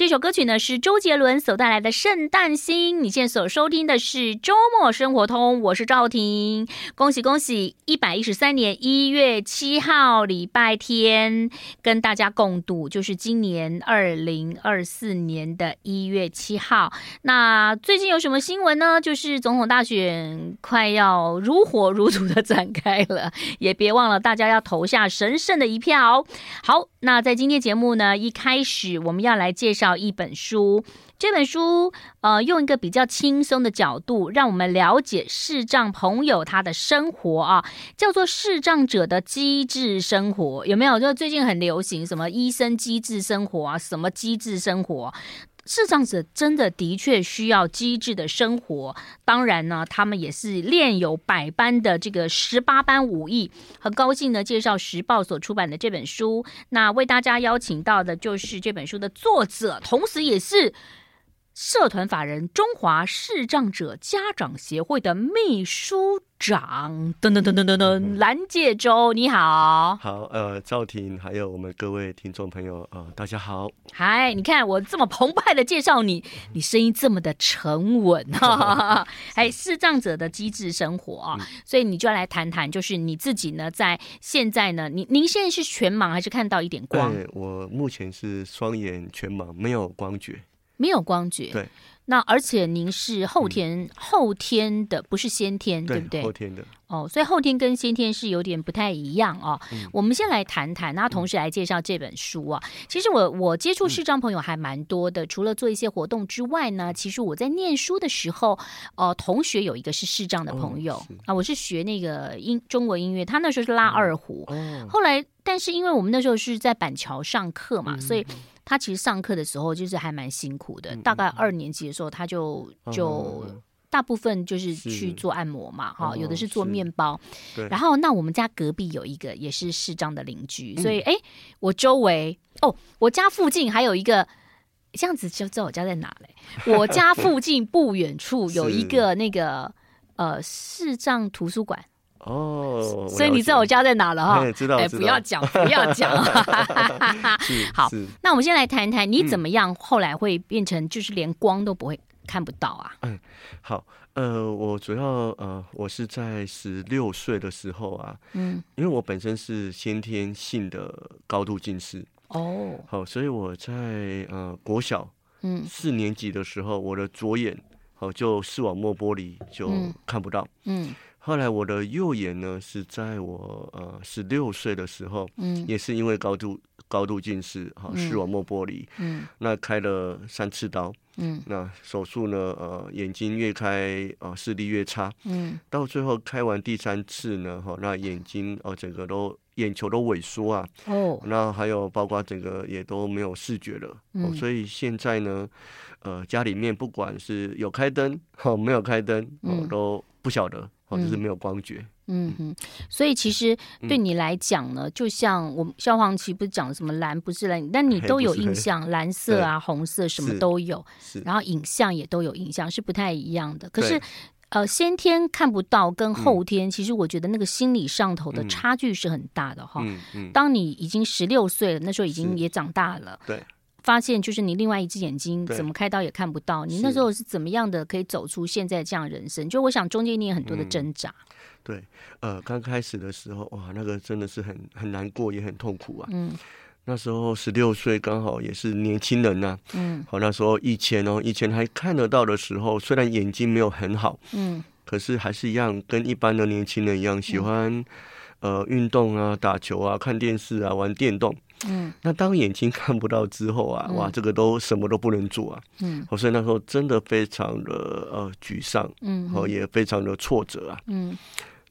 这首歌曲呢是周杰伦所带来的《圣诞星》。你现在所收听的是周末生活通，我是赵婷。恭喜恭喜！一百一十三年一月七号礼拜天，跟大家共度就是今年二零二四年的一月七号。那最近有什么新闻呢？就是总统大选快要如火如荼的展开了，也别忘了大家要投下神圣的一票。好，那在今天节目呢，一开始我们要来介绍。一本书，这本书呃，用一个比较轻松的角度，让我们了解视障朋友他的生活啊，叫做视障者的机智生活，有没有？就最近很流行什么医生机智生活啊，什么机智生活。视障者真的的确需要机智的生活，当然呢，他们也是练有百般的这个十八般武艺。很高兴呢，介绍时报所出版的这本书。那为大家邀请到的就是这本书的作者，同时也是社团法人中华视障者家长协会的秘书长。噔噔噔噔噔噔，蓝介洲，你好。好，呃，赵婷，还有我们各位听众朋友，呃，大家好。嗨，你看我这么澎湃的介绍你，你声音这么的沉稳，哈哈哈。哎，视障者的机智生活啊，嗯、所以你就要来谈谈，就是你自己呢，在现在呢，您您现在是全盲还是看到一点光？对，我目前是双眼全盲，没有光觉。没有光觉，对。那而且您是后天、嗯、后天的，不是先天，对，对不对？后天的。哦，所以后天跟先天是有点不太一样哦。嗯、我们先来谈谈，那同时来介绍这本书啊。嗯、其实我我接触视障朋友还蛮多的，嗯、除了做一些活动之外呢，其实我在念书的时候，哦、呃，同学有一个是视障的朋友、哦、啊，我是学那个音中国音乐，他那时候是拉二胡，后来但是因为我们那时候是在板桥上课嘛，嗯、所以。他其实上课的时候就是还蛮辛苦的，大概二年级的时候他就就大部分就是去做按摩嘛，哈，有的是做面包。然后那我们家隔壁有一个也是视障的邻居，所以哎，我周围哦，我家附近还有一个这样子就知道我家在哪嘞？我家附近不远处有一个那个呃视障图书馆。哦，所以你知道我家在哪了哈？知道，哎，不要讲，不要讲。好，那我们先来谈谈你怎么样，后来会变成就是连光都不会看不到啊？嗯，好，呃，我主要呃，我是在十六岁的时候啊，嗯，因为我本身是先天性的高度近视。哦，好，所以我在呃国小嗯。四年级的时候，我的左眼好就视网膜剥离就看不到，嗯。后来我的右眼呢，是在我呃十六岁的时候，嗯，也是因为高度高度近视，哈，视网膜剥离，嗯，那开了三次刀，嗯，那手术呢，呃，眼睛越开，呃，视力越差，嗯，到最后开完第三次呢，哈，那眼睛哦，整个都眼球都萎缩啊，哦，那还有包括整个也都没有视觉了，哦，所以现在呢，呃，家里面不管是有开灯，哈，没有开灯，哦，都不晓得。或者是没有光觉，嗯哼，所以其实对你来讲呢，嗯、就像我们萧煌奇不是讲什么蓝不是蓝，但你都有印象，蓝色啊、红色什么都有，然后影像也都有影像，是不太一样的。可是，呃，先天看不到跟后天，嗯、其实我觉得那个心理上头的差距是很大的哈。嗯嗯、当你已经十六岁了，那时候已经也长大了，对。发现就是你另外一只眼睛怎么开刀也看不到，你那时候是怎么样的可以走出现在这样的人生？就我想中间你有很多的挣扎。嗯、对，呃，刚开始的时候哇，那个真的是很很难过，也很痛苦啊。嗯，那时候十六岁刚好也是年轻人呐、啊。嗯，好，那时候以前哦，以前还看得到的时候，虽然眼睛没有很好，嗯，可是还是一样跟一般的年轻人一样喜欢、嗯、呃运动啊、打球啊、看电视啊、玩电动。嗯，那当眼睛看不到之后啊，嗯、哇，这个都什么都不能做啊。嗯，所以那时候真的非常的呃沮丧，嗯，哦，也非常的挫折啊。嗯，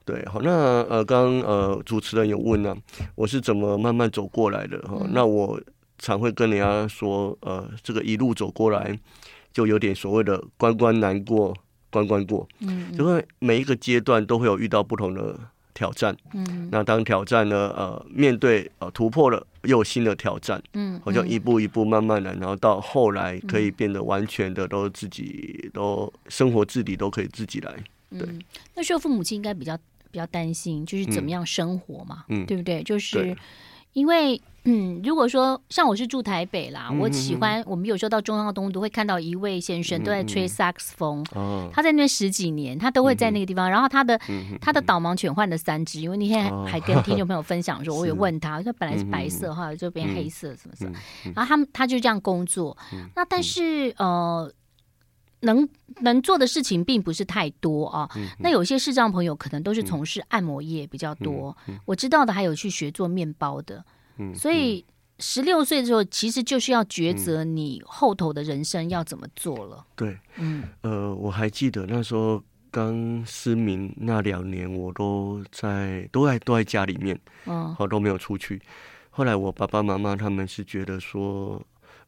对，好，那呃，刚刚呃主持人有问呢、啊，我是怎么慢慢走过来的哈？嗯、那我常会跟人家说，呃，这个一路走过来，就有点所谓的关关难过关关过。嗯，因为每一个阶段都会有遇到不同的。挑战，嗯，那当挑战呢，呃，面对呃突破了，又有新的挑战，嗯，好像一步一步慢慢的，然后到后来可以变得完全的都自己都生活自理都可以自己来，对。嗯、那时候父母亲应该比较比较担心，就是怎么样生活嘛，嗯，对不对？就是因为。嗯，如果说像我是住台北啦，嗯、我喜欢我们有时候到中央东都会看到一位先生都在吹萨克斯风，嗯、他在那边十几年，他都会在那个地方。嗯、然后他的、嗯、他的导盲犬换了三只，因为那天还跟听众朋友分享说，哦、我有问他，他本来是白色哈，就变黑色什么什么。然后他们他就这样工作，那但是呃，能能做的事情并不是太多啊。那有些视障朋友可能都是从事按摩业比较多，我知道的还有去学做面包的。所以十六岁的时候，其实就是要抉择你后头的人生要怎么做了。对，嗯，呃，我还记得那时候刚失明那两年，我都在都在都在家里面，嗯，好都没有出去。后来我爸爸妈妈他们是觉得说，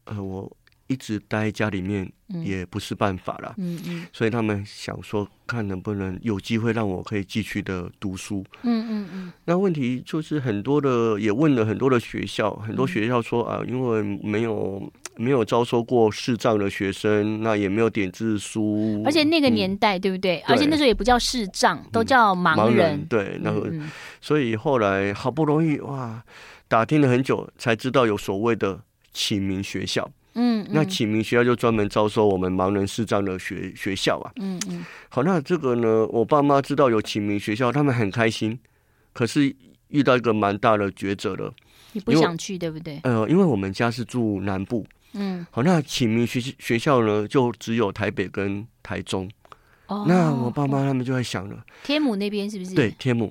呃，我。一直待在家里面也不是办法了，嗯嗯，所以他们想说，看能不能有机会让我可以继续的读书，嗯嗯嗯。那问题就是很多的也问了很多的学校，很多学校说啊，因为没有没有招收过视障的学生，那也没有点字书，而且那个年代对不对？而且那时候也不叫视障，都叫盲人，对，那个，所以后来好不容易哇，打听了很久才知道有所谓的启明学校。嗯，那启明学校就专门招收我们盲人视障的学学校啊。嗯嗯，好，那这个呢，我爸妈知道有启明学校，他们很开心。可是遇到一个蛮大的抉择了，你不想去对不对？呃，因为我们家是住南部。嗯，好，那启明学学校呢，就只有台北跟台中。哦，那我爸妈他们就在想了，天母那边是不是？对，天母，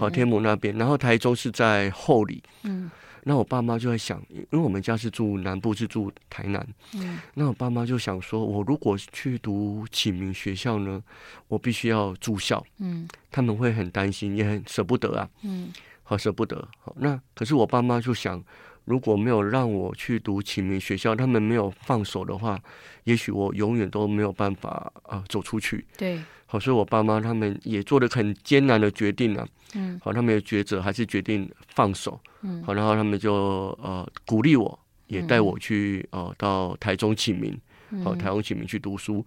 好，天母那边，然后台中是在后里。嗯。那我爸妈就在想，因为我们家是住南部，是住台南。嗯。那我爸妈就想说，我如果去读启明学校呢，我必须要住校。嗯。他们会很担心，也很舍不得啊。嗯。好舍不得。好，那可是我爸妈就想，如果没有让我去读启明学校，他们没有放手的话，也许我永远都没有办法啊、呃、走出去。对。好，所以我爸妈他们也做了很艰难的决定啊。嗯。好，他们的抉择还是决定放手。嗯，好，然后他们就呃鼓励我，也带我去呃到台中启明，好，台湾启明去读书。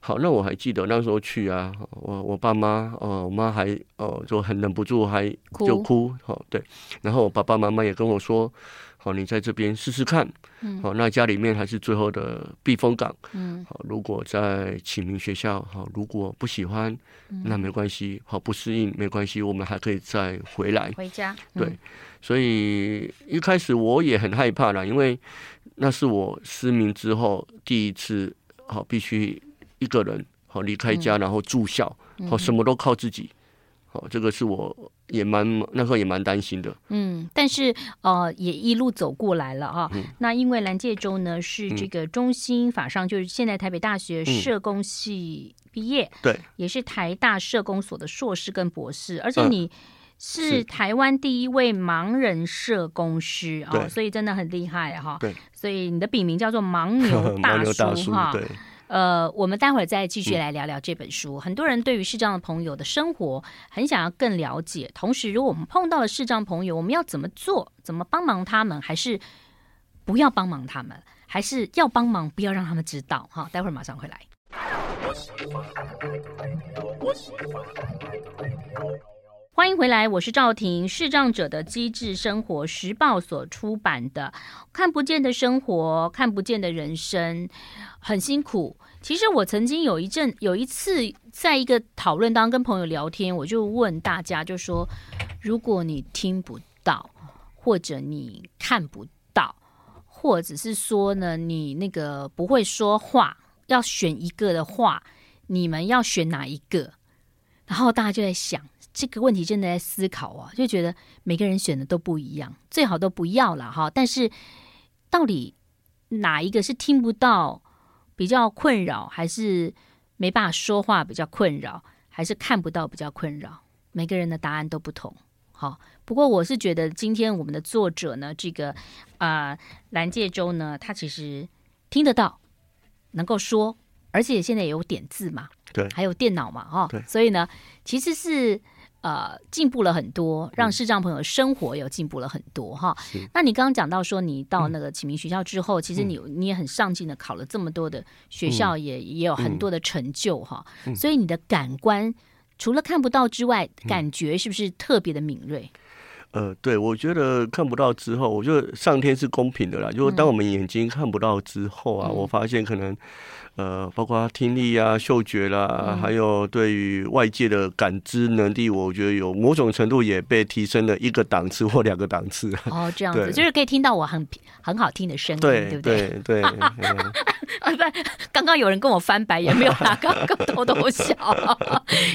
好，那我还记得那时候去啊，我我爸妈哦我妈还哦就很忍不住还就哭，好对，然后我爸爸妈妈也跟我说。好，你在这边试试看。嗯，好，那家里面还是最后的避风港。嗯，好，如果在启明学校，好，如果不喜欢，那没关系。好，不适应没关系，我们还可以再回来。回家。对，所以一开始我也很害怕啦，因为那是我失明之后第一次，好，必须一个人好离开家，然后住校，好，什么都靠自己。好，这个是我。也蛮那时候也蛮担心的，嗯，但是呃也一路走过来了哈。嗯、那因为蓝介洲呢是这个中兴法商，嗯、就是现在台北大学社工系毕业，对、嗯，也是台大社工所的硕士跟博士，而且你是台湾第一位盲人社工师啊，哦、所以真的很厉害哈。对，所以你的笔名叫做盲牛 大叔哈。对。呃，我们待会儿再继续来聊聊这本书。嗯、很多人对于视障的朋友的生活很想要更了解，同时，如果我们碰到了视障朋友，我们要怎么做？怎么帮忙他们？还是不要帮忙他们？还是要帮忙，不要让他们知道？哈，待会儿马上回来。欢迎回来，我是赵婷。视障者的机智生活时报所出版的《看不见的生活，看不见的人生》，很辛苦。其实我曾经有一阵，有一次，在一个讨论当中跟朋友聊天，我就问大家，就说：如果你听不到，或者你看不到，或者是说呢，你那个不会说话，要选一个的话，你们要选哪一个？然后大家就在想。这个问题真的在思考啊，就觉得每个人选的都不一样，最好都不要了哈。但是到底哪一个是听不到比较困扰，还是没办法说话比较困扰，还是看不到比较困扰？每个人的答案都不同。好，不过我是觉得今天我们的作者呢，这个啊、呃、蓝介洲呢，他其实听得到，能够说，而且现在也有点字嘛，对，还有电脑嘛，哈，对，所以呢，其实是。呃，进步了很多，让视障朋友生活有进步了很多哈。嗯、那你刚刚讲到说，你到那个启明学校之后，嗯、其实你你也很上进的考了这么多的学校也，也、有很多的成就哈。嗯、所以你的感官除了看不到之外，感觉是不是特别的敏锐？呃，对，我觉得看不到之后，我觉得上天是公平的啦。就是当我们眼睛看不到之后啊，嗯、我发现可能。呃，包括听力啊、嗅觉啦，嗯、还有对于外界的感知能力，我觉得有某种程度也被提升了一个档次或两个档次。哦，这样子，就是可以听到我很很好听的声音，对对不对？对对。刚刚有人跟我翻白眼，没有啦 刚刚偷偷笑。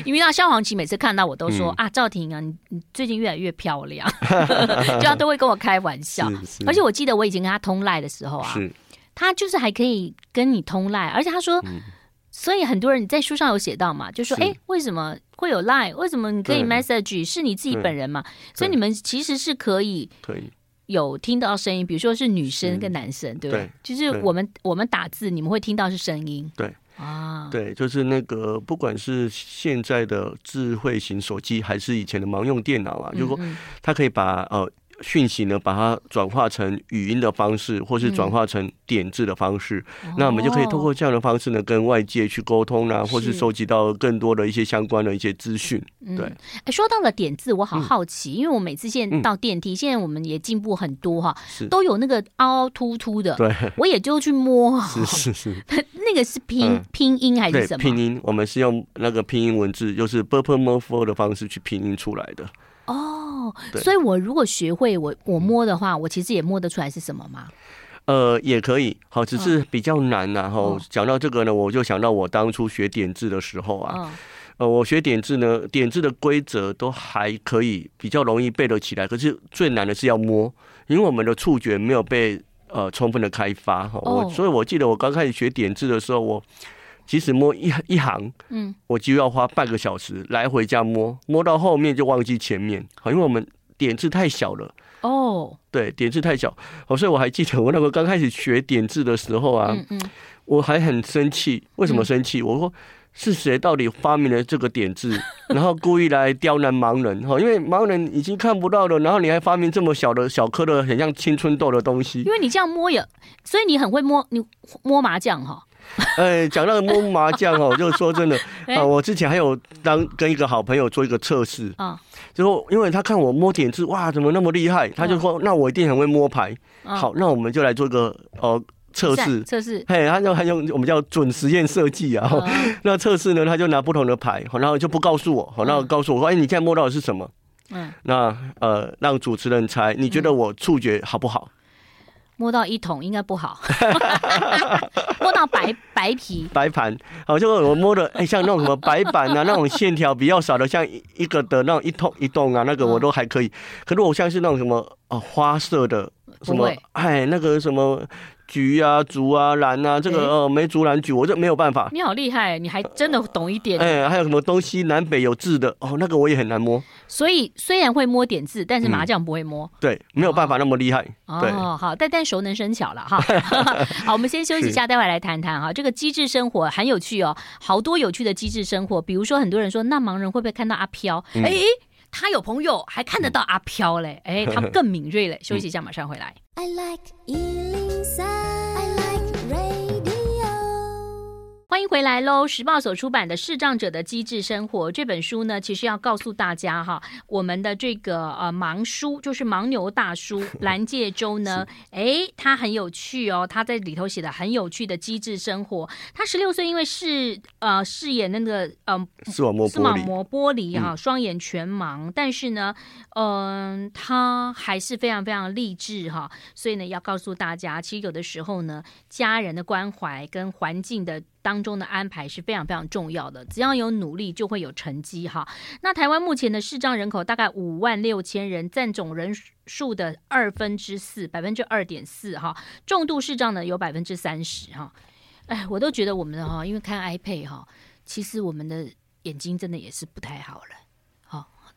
因为那萧煌奇每次看到我都说、嗯、啊，赵婷啊，你你最近越来越漂亮，就他都会跟我开玩笑。而且我记得我以前跟他通赖的时候啊。他就是还可以跟你通赖，而且他说，嗯、所以很多人在书上有写到嘛，就说，哎是，为什么会有赖？为什么你可以 message？是你自己本人嘛？所以你们其实是可以可以有听到声音，比如说是女生跟男生，是对不对？就是我们我们打字，你们会听到是声音，对啊，对，就是那个不管是现在的智慧型手机，还是以前的盲用电脑啊，嗯嗯，就是说它可以把呃。讯息呢，把它转化成语音的方式，或是转化成点字的方式，那我们就可以通过这样的方式呢，跟外界去沟通啦，或是收集到更多的一些相关的一些资讯。对，说到了点字，我好好奇，因为我每次现在到电梯，现在我们也进步很多哈，都有那个凹凹凸凸的，对，我也就去摸，是是是，那个是拼拼音还是什么？拼音，我们是用那个拼音文字，就是 purple mouthful 的方式去拼音出来的。哦，所以我如果学会我我摸的话，我其实也摸得出来是什么吗？呃，也可以，好，只是比较难。然后讲到这个呢，我就想到我当初学点字的时候啊，哦、呃，我学点字呢，点字的规则都还可以，比较容易背得起来。可是最难的是要摸，因为我们的触觉没有被呃充分的开发。哈，我所以，我记得我刚开始学点字的时候，我。即使摸一一行，嗯，我就要花半个小时来回这样摸，摸到后面就忘记前面，好，因为我们点字太小了。哦，对，点字太小，哦，所以我还记得我那个刚开始学点字的时候啊，嗯嗯，我还很生气。为什么生气？我说是谁到底发明了这个点字，然后故意来刁难盲人？哈，因为盲人已经看不到了，然后你还发明这么小的小颗的，很像青春痘的东西。因为你这样摸也，所以你很会摸，你摸麻将哈。哎，讲到摸麻将哦，就是说真的 啊，我之前还有当跟一个好朋友做一个测试啊，就说因为他看我摸点字，哇，怎么那么厉害？他就说那我一定很会摸牌。好，那我们就来做一个呃测试测试。嘿，他就他用我们叫准实验设计啊。那测试呢，他就拿不同的牌，然后就不告诉我，然后告诉我说，哎，你现在摸到的是什么？嗯，那呃，让主持人猜，你觉得我触觉好不好？摸到一桶应该不好，摸到白白皮白盘，好，像我摸的哎，像那种什么 白板啊，那种线条比较少的，像一个的那种一桶一洞啊，那个我都还可以。可是我像是那种什么啊花色的什么，哎，那个什么。橘啊，竹啊，蓝啊，这个呃梅竹兰橘，我这没有办法。你好厉害，你还真的懂一点。哎，还有什么东西南北有字的哦，那个我也很难摸。所以虽然会摸点字，但是麻将不会摸。对，没有办法那么厉害。哦，好，但但熟能生巧了哈。好，我们先休息 一下，待会来谈谈哈。这个机智生活很有趣哦，好多有趣的机智生活。比如说，很多人说，那盲人会不会看到阿飘？哎，他有朋友还看得到阿飘嘞，哎，他们更敏锐嘞。休息一下，马上回来。I like 欢迎回来喽！时报所出版的《视障者的机智生活》这本书呢，其实要告诉大家哈，我们的这个呃盲叔就是盲牛大叔 蓝介洲呢，哎，他很有趣哦，他在里头写的很有趣的机智生活。他十六岁，因为是呃饰演那个呃视网膜视网膜剥离哈，双眼全盲，嗯、但是呢，嗯、呃，他还是非常非常励志哈，所以呢，要告诉大家，其实有的时候呢，家人的关怀跟环境的。当中的安排是非常非常重要的，只要有努力就会有成绩哈。那台湾目前的视障人口大概五万六千人，占总人数的二分之四，百分之二点四哈。重度视障呢有百分之三十哈。哎，我都觉得我们的哈，因为看 iPad 哈，其实我们的眼睛真的也是不太好了。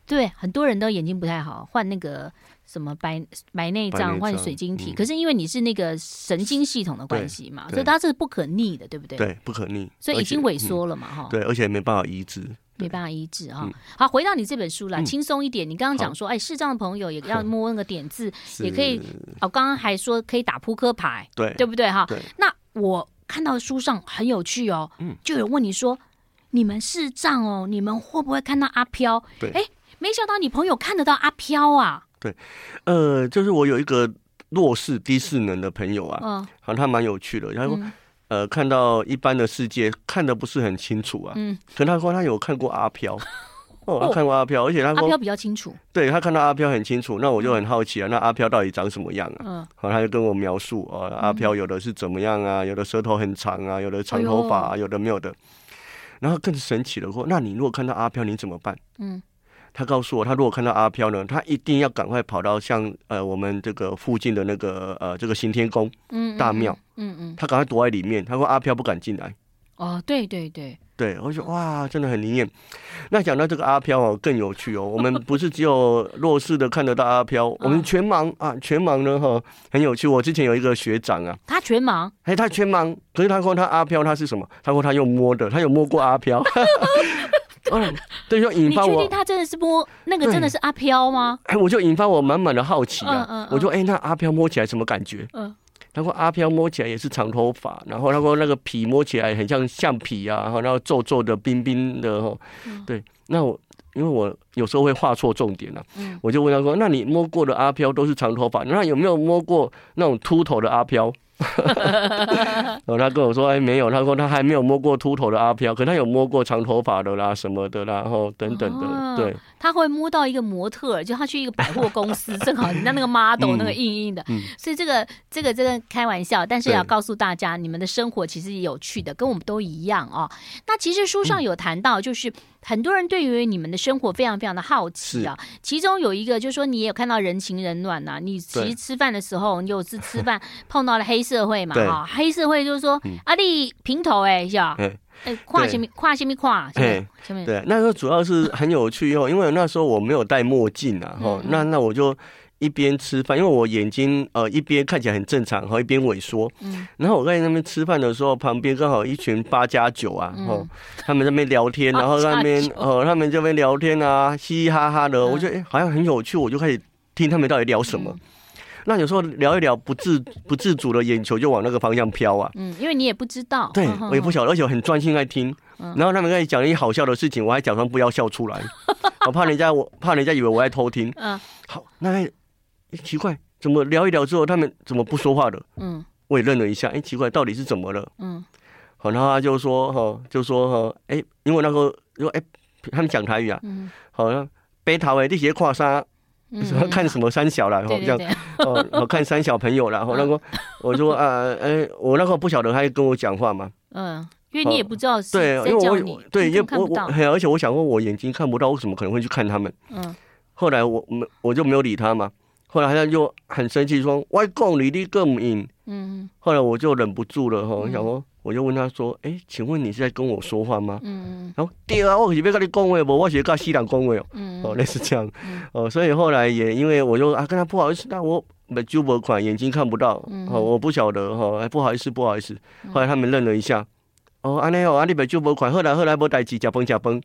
好，对，很多人都眼睛不太好，换那个。什么白白内障换水晶体？嗯、可是因为你是那个神经系统的关系嘛，所以它是不可逆的，对不对？对，不可逆，所以已经萎缩了嘛，哈、嗯。对，而且没办法医治，没办法医治哈。嗯、好，回到你这本书来，轻松一点。你刚刚讲说，好哎，视障的朋友也要摸那个点字，也可以。哦，刚刚还说可以打扑克牌，对，对不对哈？那我看到书上很有趣哦，嗯，就有问你说，你们视障哦，你们会不会看到阿飘？对，哎，没想到你朋友看得到阿飘啊。对，呃，就是我有一个弱势低势能的朋友啊，嗯，好像，他蛮有趣的，他说。嗯呃，看到一般的世界看的不是很清楚啊。嗯，可他说他有看过阿飘，哦，他看过阿飘，而且他说阿飘比较清楚。对，他看到阿飘很清楚，那我就很好奇啊，那阿飘到底长什么样啊？嗯，好，他就跟我描述啊，阿飘有的是怎么样啊？有的舌头很长啊，有的长头发啊，有的没有的。然后更神奇的说，那你如果看到阿飘，你怎么办？嗯。他告诉我，他如果看到阿飘呢，他一定要赶快跑到像呃我们这个附近的那个呃这个行天宫大庙，嗯嗯，他赶快躲在里面。他说阿飘不敢进来。哦，对对对，对，我说哇，真的很灵验。那讲到这个阿飘哦，更有趣哦。我们不是只有弱势的看得到阿飘，我们全盲啊，全盲呢哈，很有趣。我之前有一个学长啊，他全盲，哎，他全盲，可是他说他阿飘他是什么？他说他又摸的，他有摸过阿飘。嗯，对，就引发我。你确定他真的是摸那个真的是阿飘吗？哎，我就引发我满满的好奇啊！嗯嗯、我就哎，那阿飘摸起来什么感觉？嗯，他说阿飘摸起来也是长头发，然后他说那个皮摸起来很像橡皮啊，然后皱皱的、冰冰的哦。对，那我因为我有时候会画错重点啊，嗯，我就问他说：“那你摸过的阿飘都是长头发，那有没有摸过那种秃头的阿飘？” 然后他跟我说：“哎，没有。”他说他还没有摸过秃头的阿飘，可他有摸过长头发的啦，什么的啦，然后等等的。对，他会摸到一个模特，就他去一个百货公司，正好人家那个 model 那个硬硬的。所以这个这个这个开玩笑，但是要告诉大家，你们的生活其实也有趣的，跟我们都一样哦。那其实书上有谈到，就是很多人对于你们的生活非常非常的好奇啊。其中有一个就是说，你也有看到人情人暖呐。你其实吃饭的时候，你有次吃饭 碰到了黑社会嘛？哈，黑社会就是说，阿弟平头哎，是吧？哎，跨前面跨前面跨？对，对，那时候主要是很有趣哦，因为那时候我没有戴墨镜啊，哈，那那我就一边吃饭，因为我眼睛呃一边看起来很正常，然后一边萎缩，嗯，然后我在那边吃饭的时候，旁边刚好一群八加九啊，哦，他们在那边聊天，然后在那边哦，他们这边聊天啊，嘻嘻哈哈的，我觉得哎好像很有趣，我就开始听他们到底聊什么。那有时候聊一聊，不自不自主的眼球就往那个方向飘啊。嗯，因为你也不知道。对，我也不晓得，而且我很专心在听。然后他们在讲一些好笑的事情，我还假装不要笑出来，我怕人家我怕人家以为我在偷听。嗯。好，那奇怪，怎么聊一聊之后，他们怎么不说话的？嗯。我也愣了一下，哎，奇怪，到底是怎么了？嗯。好，然后他就说哈，就说哈，哎，因为那个，因为哎，他们讲台语啊。嗯。好像北桃诶，这些跨沙。什么 看什么三小了，然后这样哦，我 看三小朋友了，然后那个我说啊，哎，我那个不晓得他会跟我讲话嘛，嗯，因为你也不知道，对，因为我对，因为我我，而且我想说，我眼睛看不到，为什么可能会去看他们？嗯，后来我没我就没有理他嘛，后来他就很生气说，外公你你更不应，嗯，后来我就忍不住了哈，我想说。我就问他说：“哎，请问你是在跟我说话吗？”嗯，然后对啊，我可是要跟你讲话不？我是跟西兰讲话哦。嗯，哦，类似这样。哦，所以后来也因为我就啊跟他不好意思，那我没就不款眼睛看不到，哦，我不晓得哈，哎，不好意思，不好意思。后来他们愣了一下。哦，安尼哦，阿你本就无款，后来后来无代志，加崩加崩，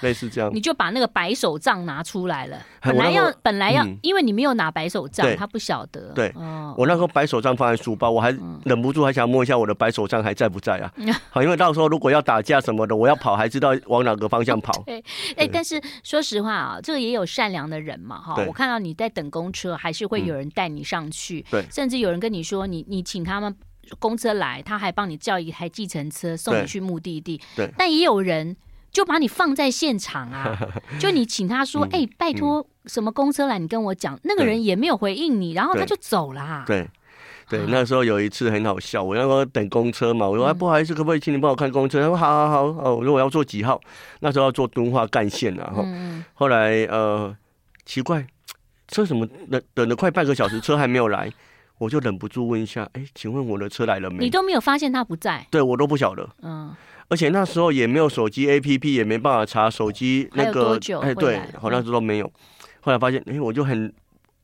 类似这样。你就把那个白手杖拿出来了，本来要本来要，因为你没有拿白手杖，他不晓得。对，我那时候白手杖放在书包，我还忍不住还想摸一下我的白手杖还在不在啊？好，因为到时候如果要打架什么的，我要跑还知道往哪个方向跑。对，哎，但是说实话啊，这个也有善良的人嘛，哈。我看到你在等公车，还是会有人带你上去，对，甚至有人跟你说，你你请他们。公车来，他还帮你叫一台计程车送你去目的地。对，但也有人就把你放在现场啊，就你请他说：“哎、嗯欸，拜托，什么公车来？你跟我讲。”那个人也没有回应你，然后他就走了。对，对，对，那时候有一次很好笑，我那时候等公车嘛，我说：“哎，不好意思，可不可以请你帮我看公车？”他说：“好好好。”哦，我说我要坐几号？那时候要坐敦化干线啊。后后来呃，奇怪，车什么等等了快半个小时，车还没有来。我就忍不住问一下，哎，请问我的车来了没？你都没有发现他不在？对，我都不晓得。嗯，而且那时候也没有手机 APP，也没办法查手机那个。哎，对，好像是都没有。后来发现，哎，我就很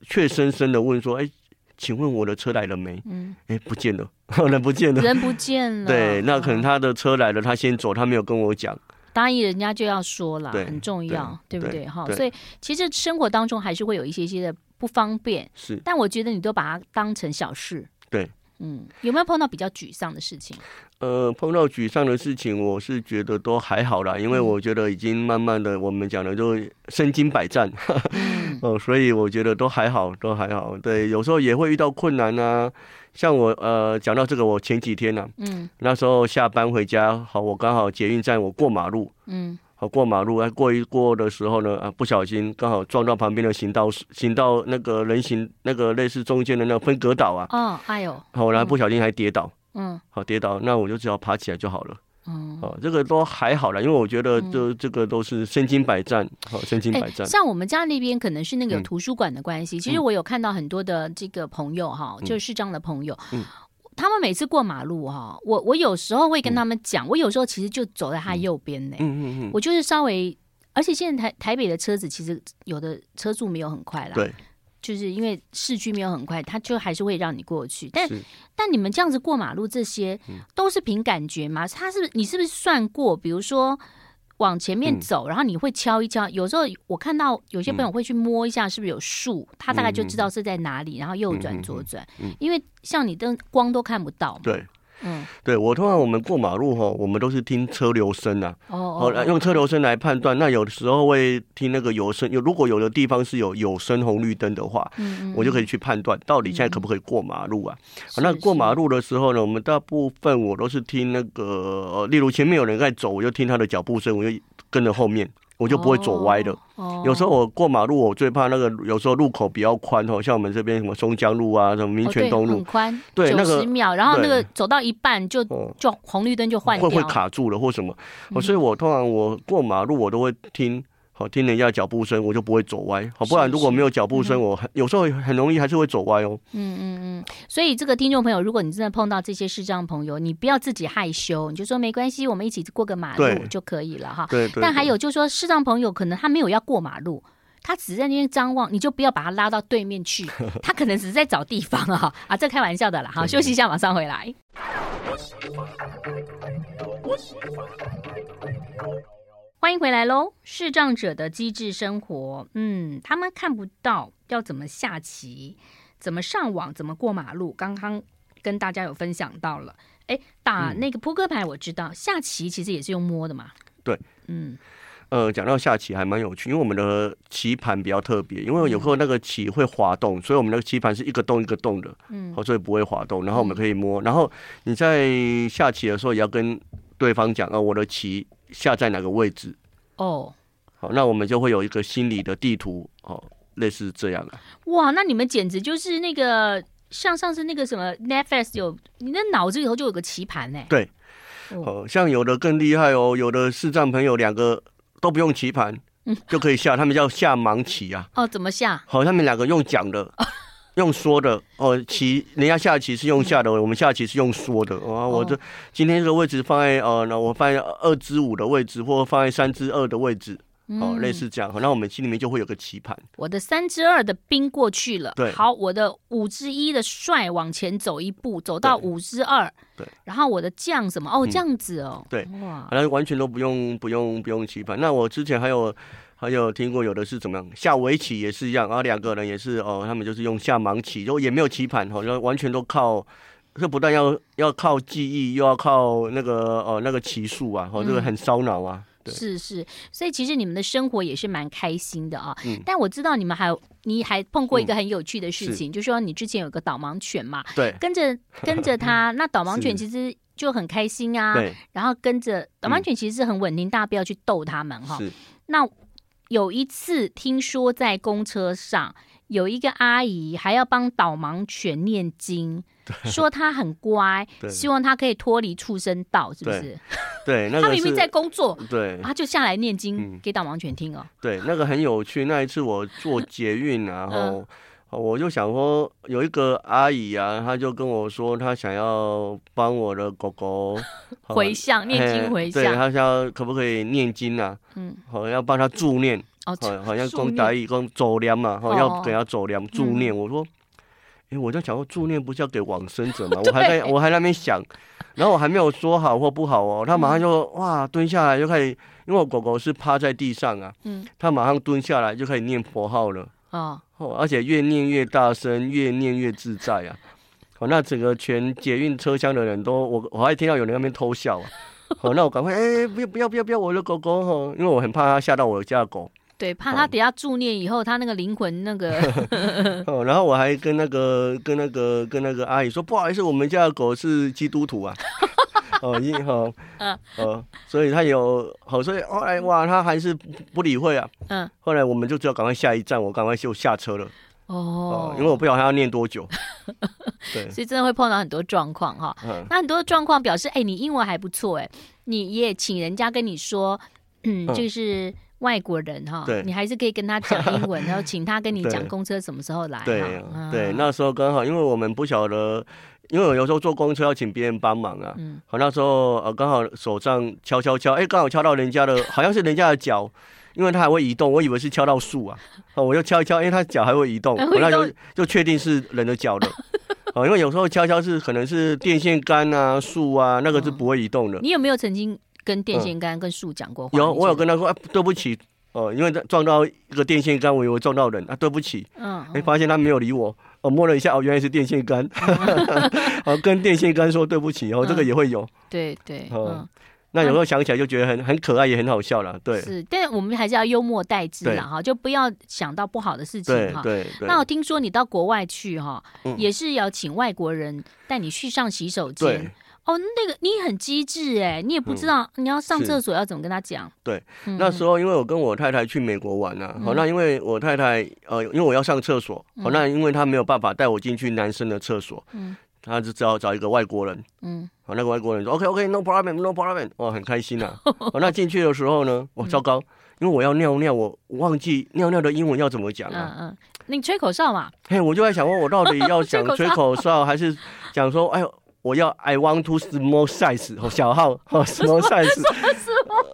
怯生生的问说，哎，请问我的车来了没？嗯，哎，不见了，人不见了，人不见了。对，那可能他的车来了，他先走，他没有跟我讲。答应人家就要说了，很重要，对不对？哈，所以其实生活当中还是会有一些些的。不方便。是，但我觉得你都把它当成小事。对，嗯，有没有碰到比较沮丧的事情？呃，碰到沮丧的事情，我是觉得都还好啦，因为我觉得已经慢慢的，我们讲的就身经百战，哦、所以我觉得都还好，都还好。对，有时候也会遇到困难啊，像我呃讲到这个，我前几天呢、啊，嗯，那时候下班回家，好，我刚好捷运站我过马路，嗯，好过马路，哎，过一过的时候呢，啊，不小心刚好撞到旁边的行道，行道那个人行那个类似中间的那个分隔岛啊，哦，哎呦，好，然后不小心还跌倒。嗯，好，跌倒，那我就只要爬起来就好了。嗯，哦，这个都还好了，因为我觉得这这个都是身经百战，好、嗯，身经百战、欸。像我们家那边可能是那个图书馆的关系，嗯、其实我有看到很多的这个朋友哈，嗯、就是视障的朋友，嗯，他们每次过马路哈，我我有时候会跟他们讲，嗯、我有时候其实就走在他右边呢，嗯嗯嗯，我就是稍微，而且现在台台北的车子其实有的车速没有很快啦。对。就是因为市区没有很快，他就还是会让你过去。但但你们这样子过马路，这些都是凭感觉吗？他是不是你是不是算过？比如说往前面走，嗯、然后你会敲一敲。有时候我看到有些朋友会去摸一下，是不是有树？嗯、他大概就知道是在哪里，然后右转左转。因为像你灯光都看不到。对。嗯，对我通常我们过马路哈，我们都是听车流声啊，哦，用车流声来判断。那有的时候会听那个有声，有如果有的地方是有有声红绿灯的话，嗯，我就可以去判断到底现在可不可以过马路啊。那过马路的时候呢，我们大部分我都是听那个，例如前面有人在走，我就听他的脚步声，我就跟着后面。我就不会走歪的。哦，有时候我过马路，我最怕那个，有时候路口比较宽哦，像我们这边什么松江路啊，什么民权东路，很宽，对，那个九十秒，然后那个走到一半就就红绿灯就换掉，会会卡住了或什么。所以我通常我过马路我都会听。好，听人家脚步声，我就不会走歪。好，不然如果没有脚步声，我很有时候很容易还是会走歪哦。嗯嗯嗯。所以这个听众朋友，如果你真的碰到这些视障朋友，你不要自己害羞，你就说没关系，我们一起过个马路就可以了哈。对对。但还有就是说，视障朋友可能他没有要过马路，他只是在那边张望，你就不要把他拉到对面去。他可能只是在找地方啊啊，这开玩笑的啦。好，休息一下，马上回来。欢迎回来喽！视障者的机智生活，嗯，他们看不到要怎么下棋，怎么上网，怎么过马路。刚刚跟大家有分享到了，哎，打那个扑克牌我知道，嗯、下棋其实也是用摸的嘛。对，嗯，呃，讲到下棋还蛮有趣，因为我们的棋盘比较特别，因为有时候那个棋会滑动，所以我们那个棋盘是一个洞一个洞的，嗯，所以不会滑动。然后我们可以摸，嗯、然后你在下棋的时候也要跟对方讲，呃，我的棋。下在哪个位置？哦，好，那我们就会有一个心理的地图哦，类似这样啊。哇，那你们简直就是那个像上次那个什么 Netflix 有你的脑子里头就有个棋盘呢。对，哦，像有的更厉害哦，有的视障朋友两个都不用棋盘，嗯，就可以下，他们叫下盲棋啊。哦，怎么下？好，他们两个用讲的。用说的哦，棋人家下棋是用下的，我们下棋是用说的啊。我这今天这个位置放在呃，那我放在二之五的位置，或放在三之二的位置，哦，类似这样。那我们心里面就会有个棋盘。我的三之二的兵过去了，对，好，我的五之一的帅往前走一步，走到五之二，对，然后我的将什么？哦，这样子哦，对，哇，好像完全都不用不用不用棋盘。那我之前还有。还有听过有的是怎么样下围棋也是一样，然后两个人也是哦，他们就是用下盲棋，就也没有棋盘，好像完全都靠，这不但要要靠记忆，又要靠那个哦那个棋术啊，哦这个很烧脑啊。对，是是，所以其实你们的生活也是蛮开心的啊。嗯。但我知道你们还有你还碰过一个很有趣的事情，嗯、就是说你之前有个导盲犬嘛，对，跟着 跟着它，那导盲犬其实就很开心啊。对。然后跟着导盲犬其实是很稳定，嗯、大家不要去逗他们哈。是。那。有一次听说在公车上有一个阿姨还要帮导盲犬念经，对说他很乖，希望他可以脱离畜生道，是不是？对，那个、他明明在工作，对，他就下来念经给导盲犬听哦。对，那个很有趣。那一次我坐捷运，然后。我就想说，有一个阿姨啊，她就跟我说，她想要帮我的狗狗 回向念经回向，对，她想要可不可以念经啊？嗯，好，要帮她助念，好，好像讲台语讲助念嘛，哈，要给他助念助念。我说，哎，我在想说助念不是要给往生者吗？我还在我还在那边想，然后我还没有说好或不好哦，他马上就哇蹲下来就开始，因为我狗狗是趴在地上啊，嗯，他马上蹲下来就开始念佛号了。啊，哦，而且越念越大声，越念越自在啊！好，那整个全捷运车厢的人都，我我还听到有人那边偷笑啊。好，那我赶快，哎、欸，不要不要不要不要我的狗狗哈，因为我很怕它吓到我家的狗。对，怕他等下助念以后，他那个灵魂那个。哦，然后我还跟那个跟那个跟那个阿姨说，不好意思，我们家的狗是基督徒啊。哦，一好，嗯，哦，所以他有好，所以后来哇，他还是不理会啊。嗯，后来我们就只要赶快下一站，我赶快就下车了。哦，因为我不晓得他要念多久。对，所以真的会碰到很多状况哈。嗯，那很多的状况表示，哎，你英文还不错哎，你也请人家跟你说，嗯，就是外国人哈，对，你还是可以跟他讲英文，然后请他跟你讲公车什么时候来。对，对，那时候刚好，因为我们不晓得。因为我有时候坐公车要请别人帮忙啊，嗯，好，那时候呃刚好手上敲敲敲，哎，刚好敲到人家的，好像是人家的脚，因为他还会移动，我以为是敲到树啊，哦，我就敲一敲，因为，他脚还会移动，我那就就确定是人的脚了，哦，因为有时候敲敲是可能是电线杆啊、树啊，那个是不会移动的。你有没有曾经跟电线杆、跟树讲过话？有，我有跟他说，哎，对不起，哦，因为撞到一个电线杆，我以为撞到人啊，对不起，嗯，哎，发现他没有理我。我摸了一下，哦，原来是电线杆，哦，跟电线杆说对不起，哦，这个也会有，对对，嗯，那有时候想起来就觉得很很可爱，也很好笑了，对，是，但我们还是要幽默待之啦，哈，就不要想到不好的事情哈，对对。那我听说你到国外去哈，也是要请外国人带你去上洗手间。哦，那个你很机智哎，你也不知道你要上厕所要怎么跟他讲。对，那时候因为我跟我太太去美国玩呢，好，那因为我太太呃，因为我要上厕所，好，那因为她没有办法带我进去男生的厕所，嗯，她就只好找一个外国人，嗯，好，那个外国人说 OK OK No problem No problem，哇，很开心呐，好，那进去的时候呢，哇，糟糕，因为我要尿尿，我忘记尿尿的英文要怎么讲啊？嗯嗯，你吹口哨嘛？嘿，我就在想问，我到底要 讲吹口哨，还是讲说，哎呦。我要 I want to small size 哦，小号哦，small size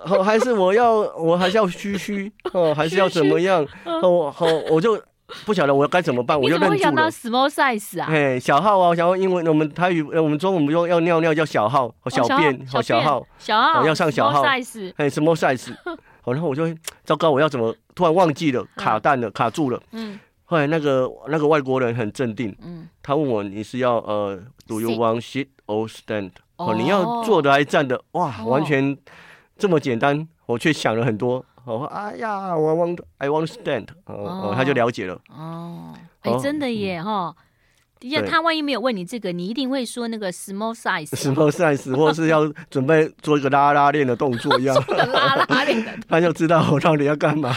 哦，还是我要我还是要嘘嘘哦，还是要怎么样哦？好，我就不晓得我该怎么办，我就愣住了。small size 啊？哎，小号啊，我想说英文，我们台语，我们中文不用要尿尿叫小号，小便，好小号，小号要上小号。size，哎，small size，好，然后我就糟糕，我要怎么突然忘记了，卡蛋了，卡住了，嗯。后来那个那个外国人很镇定，嗯，他问我，你是要呃，Do you want sit or stand？哦，你要坐的还是站的？哇，完全这么简单，我却想了很多。我说，哎呀，我 want I want stand。哦，他就了解了。哦，哎，真的耶，哈。呀，他万一没有问你这个，你一定会说那个 small size，small size，或是要 准备做一个拉拉链的动作一样，拉拉链的，他就知道我到底要干嘛。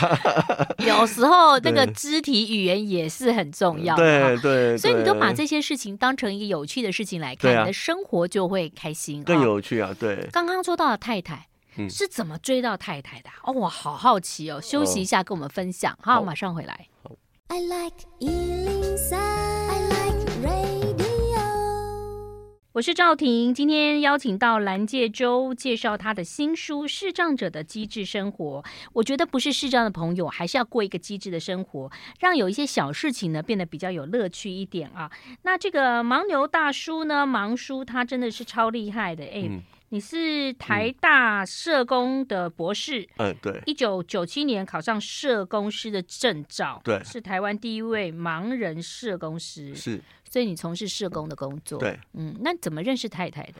有时候那个肢体语言也是很重要的，对对。所以你都把这些事情当成一个有趣的事情来看，你的生活就会开心，更有趣啊。对。刚刚说到了太太是怎么追到太太的？哦，我好好奇哦。休息一下，跟我们分享。好，马上回来。I like 我是赵婷，今天邀请到蓝介周介绍他的新书《视障者的机智生活》。我觉得不是视障的朋友，还是要过一个机智的生活，让有一些小事情呢变得比较有乐趣一点啊。那这个盲牛大叔呢，盲叔他真的是超厉害的哎。嗯你是台大社工的博士，嗯，对，一九九七年考上社工师的证照，对，是台湾第一位盲人社工师，是，所以你从事社工的工作，对，嗯，那怎么认识太太的？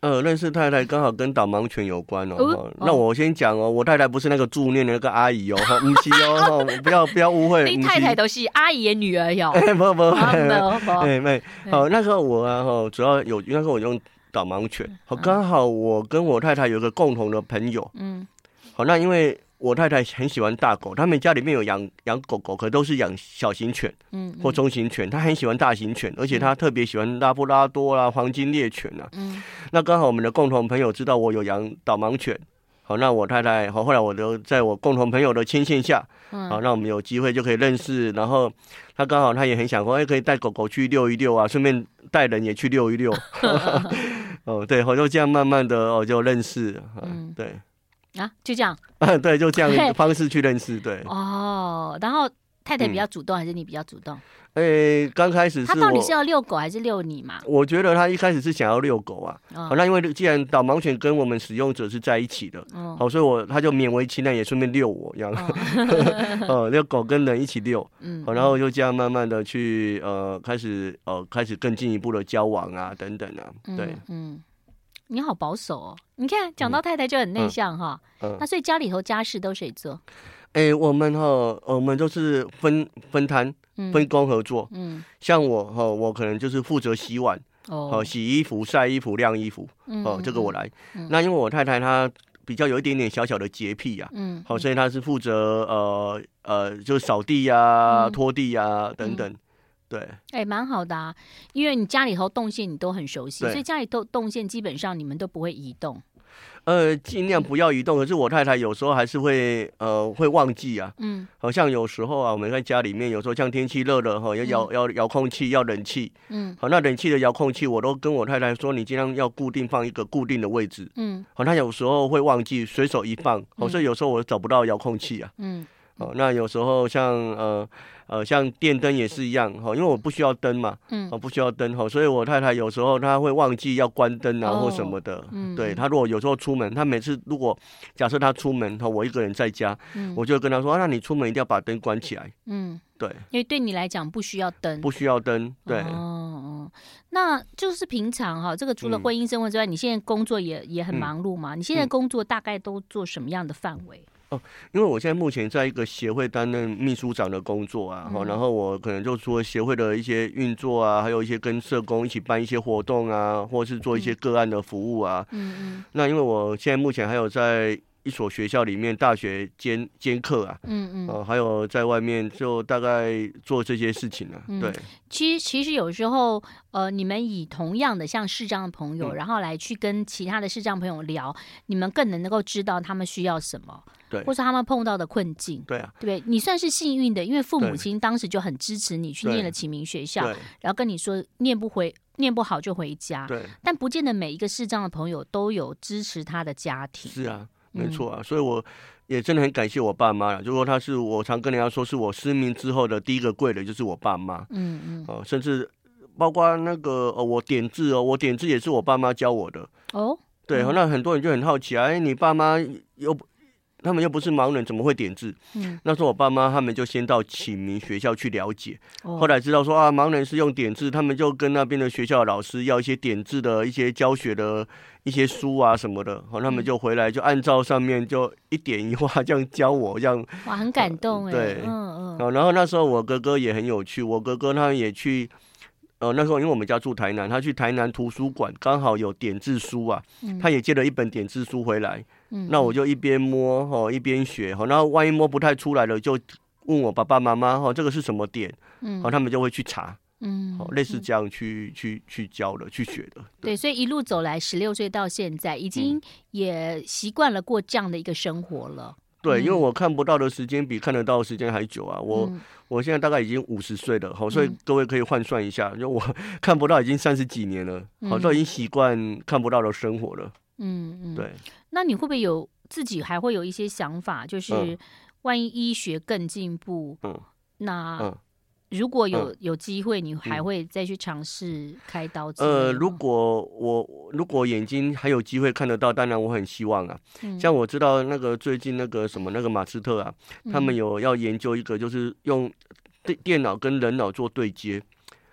呃，认识太太刚好跟导盲犬有关哦。哦那我先讲哦，我太太不是那个助念的那个阿姨哦，不是哦，不要不要误会，你太太都是阿姨的女儿哟，哎，不不不，哎妹，好，那时候我啊，哈，主要有那时候我用。导盲犬，好，刚好我跟我太太有个共同的朋友，嗯，好，那因为我太太很喜欢大狗，他们家里面有养养狗狗，可都是养小型犬，嗯，或中型犬，她很喜欢大型犬，而且她特别喜欢拉布拉多啦、黄金猎犬啊，嗯，那刚好我们的共同朋友知道我有养导盲犬，好，那我太太好，后来我就在我共同朋友的牵线下，好，那我们有机会就可以认识，然后他刚好他也很想说，哎，可以带狗狗去遛一遛啊，顺便带人也去遛一遛。哦，对，我就这样慢慢的哦就认识，嗯，对，啊，就这样，嗯，对，就这样 方式去认识，对，哦，然后太太比较主动，还是你比较主动？诶，刚开始是他到底是要遛狗还是遛你嘛？我觉得他一开始是想要遛狗啊。好，那因为既然导盲犬跟我们使用者是在一起的，好，所以我他就勉为其难也顺便遛我这样。哦，遛狗跟人一起遛，嗯，好，然后就这样慢慢的去呃开始呃开始更进一步的交往啊等等啊，对，嗯，你好保守哦，你看讲到太太就很内向哈，那所以家里头家事都谁做？哎，我们哈，我们都是分分摊。分工合作，嗯，像我哈，我可能就是负责洗碗，哦，洗衣服、晒衣服、晾衣服，哦，这个我来。那因为我太太她比较有一点点小小的洁癖呀，嗯，好，所以她是负责呃呃，就扫地呀、拖地呀等等，对。哎，蛮好的啊，因为你家里头动线你都很熟悉，所以家里头动线基本上你们都不会移动。呃，尽量不要移动。可是我太太有时候还是会呃会忘记啊。嗯，好像有时候啊，我们在家里面，有时候像天气热了哈，要遥要遥控器要冷气。嗯，好，那冷气的遥控器我都跟我太太说，你尽量要固定放一个固定的位置。嗯，好，她有时候会忘记，随手一放，好，所以有时候我找不到遥控器啊。嗯，好，那有时候像呃。呃，像电灯也是一样哈，因为我不需要灯嘛，嗯，我不需要灯哈，所以我太太有时候她会忘记要关灯啊或什么的，嗯，对，她如果有时候出门，她每次如果假设她出门哈，我一个人在家，嗯，我就跟她说，那你出门一定要把灯关起来，嗯，对，因为对你来讲不需要灯，不需要灯，对，哦哦，那就是平常哈，这个除了婚姻生活之外，你现在工作也也很忙碌嘛？你现在工作大概都做什么样的范围？哦，因为我现在目前在一个协会担任秘书长的工作啊，嗯、然后我可能就做协会的一些运作啊，还有一些跟社工一起办一些活动啊，或是做一些个案的服务啊。嗯嗯。那因为我现在目前还有在一所学校里面大学兼兼课啊，嗯嗯，哦，还有在外面就大概做这些事情啊。嗯、对，其实其实有时候，呃，你们以同样的像视障的朋友，嗯、然后来去跟其他的视障朋友聊，你们更能能够知道他们需要什么。对，或是他们碰到的困境，对啊，对不对？你算是幸运的，因为父母亲当时就很支持你去念了启明学校，然后跟你说念不回、念不好就回家。对，但不见得每一个视障的朋友都有支持他的家庭。是啊，没错啊，嗯、所以我也真的很感谢我爸妈了。就说他是我常跟人家说，是我失明之后的第一个贵人，就是我爸妈。嗯嗯，哦，甚至包括那个呃，我点字哦，我点字也是我爸妈教我的。哦，对，那很多人就很好奇啊，哎，你爸妈又不？他们又不是盲人，怎么会点字？嗯，那时候我爸妈他们就先到启明学校去了解，哦、后来知道说啊，盲人是用点字，他们就跟那边的学校的老师要一些点字的一些教学的一些书啊什么的，好，他们就回来就按照上面就一点一画这样教我，这样。哇，很感动哎，对，嗯嗯，然后那时候我哥哥也很有趣，我哥哥他也去，呃，那时候因为我们家住台南，他去台南图书馆刚好有点字书啊，他也借了一本点字书回来。那我就一边摸哈，一边学哈，然后万一摸不太出来了，就问我爸爸妈妈哈，这个是什么点？嗯，好，他们就会去查，嗯，好，类似这样去去去教的，去学的。对，对，所以一路走来，十六岁到现在，已经也习惯了过这样的一个生活了。对，因为我看不到的时间比看得到的时间还久啊，我、嗯、我现在大概已经五十岁了，好，所以各位可以换算一下，就我 看不到已经三十几年了，好，都已经习惯看不到的生活了。嗯嗯，对。那你会不会有自己还会有一些想法？就是万一医学更进步，嗯，那如果有、嗯、有机会，你还会再去尝试开刀？呃，如果我如果眼睛还有机会看得到，当然我很希望啊。嗯、像我知道那个最近那个什么那个马斯特啊，他们有要研究一个，就是用电电脑跟人脑做对接。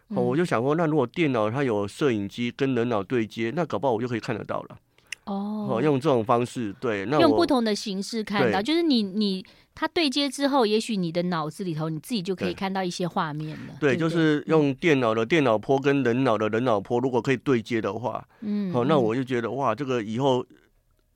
哦、嗯，我就想说，那如果电脑它有摄影机跟人脑对接，那搞不好我就可以看得到了。哦，用这种方式，对，那用不同的形式看到，就是你你它对接之后，也许你的脑子里头你自己就可以看到一些画面了。对，对对就是用电脑的电脑波跟人脑的人脑波，如果可以对接的话，嗯，好，那我就觉得哇，这个以后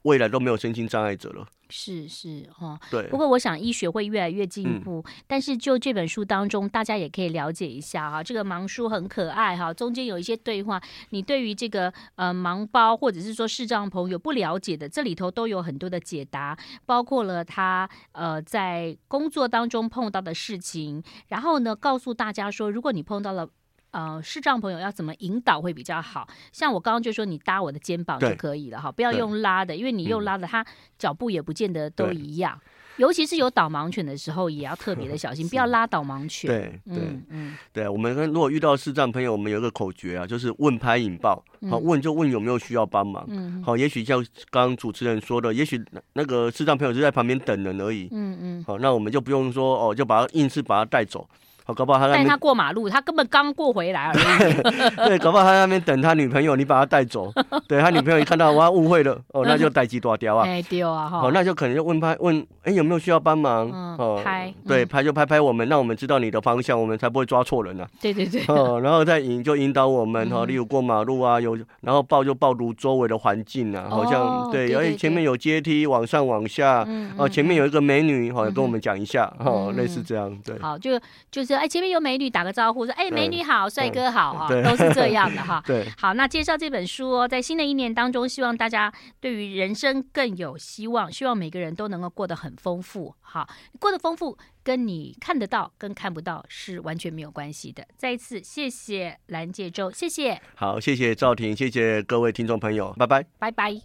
未来都没有身心障碍者了。是是哈，对。不过我想医学会越来越进步，嗯、但是就这本书当中，大家也可以了解一下哈。这个盲书很可爱哈，中间有一些对话，你对于这个呃盲包或者是说视障朋友不了解的，这里头都有很多的解答，包括了他呃在工作当中碰到的事情，然后呢告诉大家说，如果你碰到了呃视障朋友要怎么引导会比较好？像我刚刚就说，你搭我的肩膀就可以了哈，不要用拉的，因为你用拉的，他脚步也不见得都一样。尤其是有导盲犬的时候，也要特别的小心，不要拉导盲犬。对对嗯，对，我们如果遇到视障朋友，我们有一个口诀啊，就是问拍引爆，好问就问有没有需要帮忙。嗯，好，也许像刚刚主持人说的，也许那个视障朋友就在旁边等人而已。嗯嗯，好，那我们就不用说哦，就把他硬是把他带走。好，搞不好他带他过马路，他根本刚过回来而已。对，搞不好他在那边等他女朋友，你把他带走。对他女朋友一看到哇，误会了，哦，那就代志大条啊。哎，丢啊哈。好，那就可能就问拍问，哎，有没有需要帮忙？哦，拍。对，拍就拍拍我们，让我们知道你的方向，我们才不会抓错人呢。对对对。哦，然后再引就引导我们哈，例如过马路啊，有然后报就报读周围的环境啊，好像对，而且前面有阶梯往上往下，哦，前面有一个美女，好，跟我们讲一下，哈，类似这样。对。好，就就是哎，前面有美女。打个招呼说：“哎，美女好，帅哥好哈，都是这样的 哈。对，好，那介绍这本书哦，在新的一年当中，希望大家对于人生更有希望，希望每个人都能够过得很丰富。好，过得丰富，跟你看得到跟看不到是完全没有关系的。再一次谢谢蓝介洲，谢谢。好，谢谢赵婷，谢谢各位听众朋友，拜拜，拜拜。”